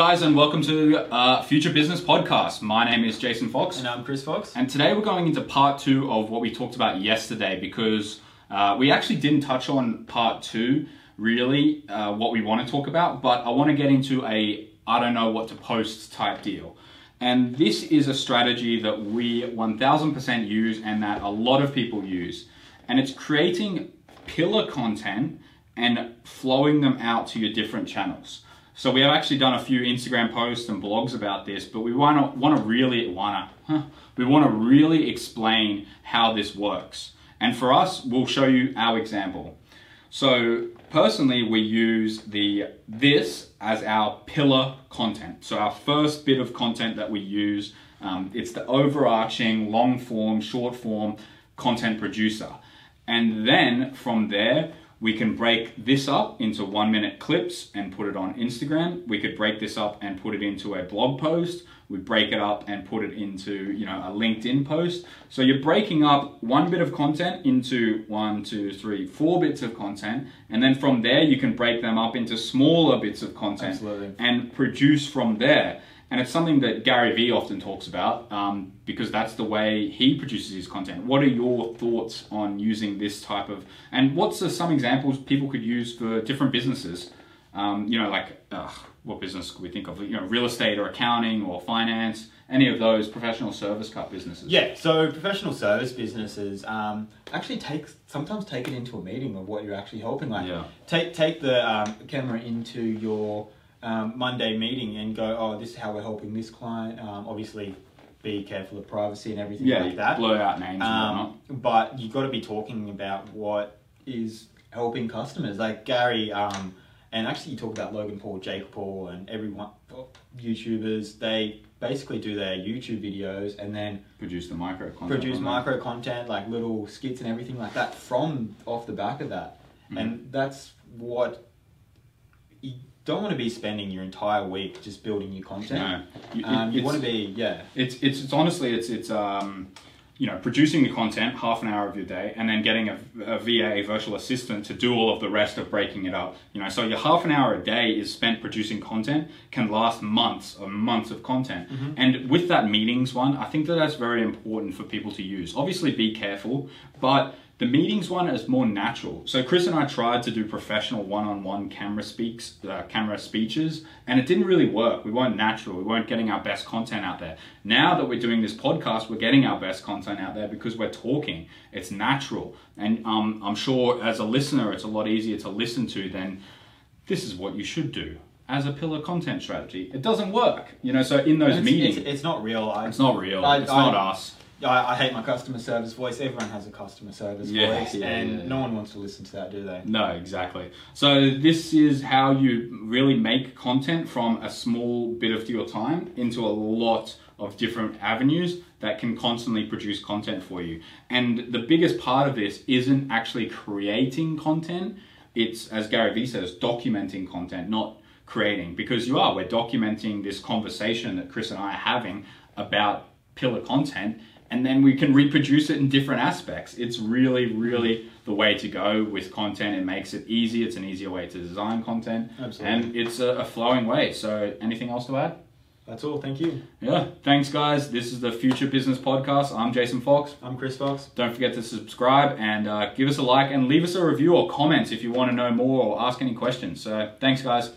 Guys, and welcome to uh, Future Business Podcast. My name is Jason Fox. And I'm Chris Fox. And today we're going into part two of what we talked about yesterday because uh, we actually didn't touch on part two, really, uh, what we want to talk about, but I want to get into a I don't know what to post type deal. And this is a strategy that we 1000% use and that a lot of people use. And it's creating pillar content and flowing them out to your different channels. So we have actually done a few Instagram posts and blogs about this, but we want to want to really want to huh, we want to really explain how this works. And for us, we'll show you our example. So personally, we use the this as our pillar content. So our first bit of content that we use, um, it's the overarching long form, short form content producer. And then from there, we can break this up into one minute clips and put it on Instagram. We could break this up and put it into a blog post. We break it up and put it into, you know, a LinkedIn post. So you're breaking up one bit of content into one, two, three, four bits of content. And then from there, you can break them up into smaller bits of content Absolutely. and produce from there. And it's something that Gary Vee often talks about um, because that's the way he produces his content. What are your thoughts on using this type of, and what's the, some examples people could use for different businesses? Um, you know, like uh, what business could we think of? You know, real estate or accounting or finance, any of those professional service cut businesses. Yeah, so professional service businesses um, actually take sometimes take it into a meeting of what you're actually helping. Like, Yeah. take take the um, camera into your um, Monday meeting and go, oh, this is how we're helping this client. Um, obviously, be careful of privacy and everything Yeah, like that. blur out names and whatnot. Um, but you've got to be talking about what is helping customers. Like Gary, um, and actually you talk about Logan Paul, Jake Paul, and everyone, YouTubers, they basically do their YouTube videos and then Produce the micro content. produce from that. micro content, like little skits and everything like that from off the back of that. Mm. And that's what don't want to be spending your entire week just building your content. No. You- Um, you want to be, yeah. It's, it's it's honestly it's it's um you know producing the content half an hour of your day and then getting a, a VA a virtual assistant to do all of the rest of breaking it up. You know, so your half an hour a day is spent producing content can last months or months of content. And with that meetings one, I think that that's very important for people to use. Obviously, be careful, but the meetings one is more natural. So Chris and I tried to do professional one-on-one camera speaks, uh, camera speeches, and it didn't really work. We weren't natural. We weren't getting our best content out there. Now that we're doing this podcast, we're getting our best content out there because we're talking. It's natural, and um, I'm sure as a listener, it's a lot easier to listen to than this is what you should do as a pillar content strategy. It doesn't work, you know. So in those It's, meetings, it's, it's not real. I, it's not real. I- it's I- not us. I, I hate my customer service voice. Everyone has a customer service Yeah, voice, yeah, and yeah, no one wants to listen to that, do they? No, exactly. So this is how you really make content from a small bit of your time into a lot of different avenues that can constantly produce content for you. And the biggest part of this isn't actually creating content. It's, as Gary Vee says, documenting content, not creating. Because you are, we're documenting this conversation that Chris and I are having about pillar content and then we can reproduce it in different aspects. It's really, really the way to go with content. It makes it easy. It's an easier way to design content, Absolutely. and it's a, a flowing way. So, anything else to add? That's all. Thank you. Yeah. Thanks, guys. This is the Future Business Podcast. I'm Jason Fox. I'm Chris Fox. Don't forget to subscribe and uh, give us a like and leave us a review or comments if you want to know more or ask any questions. So, thanks, guys.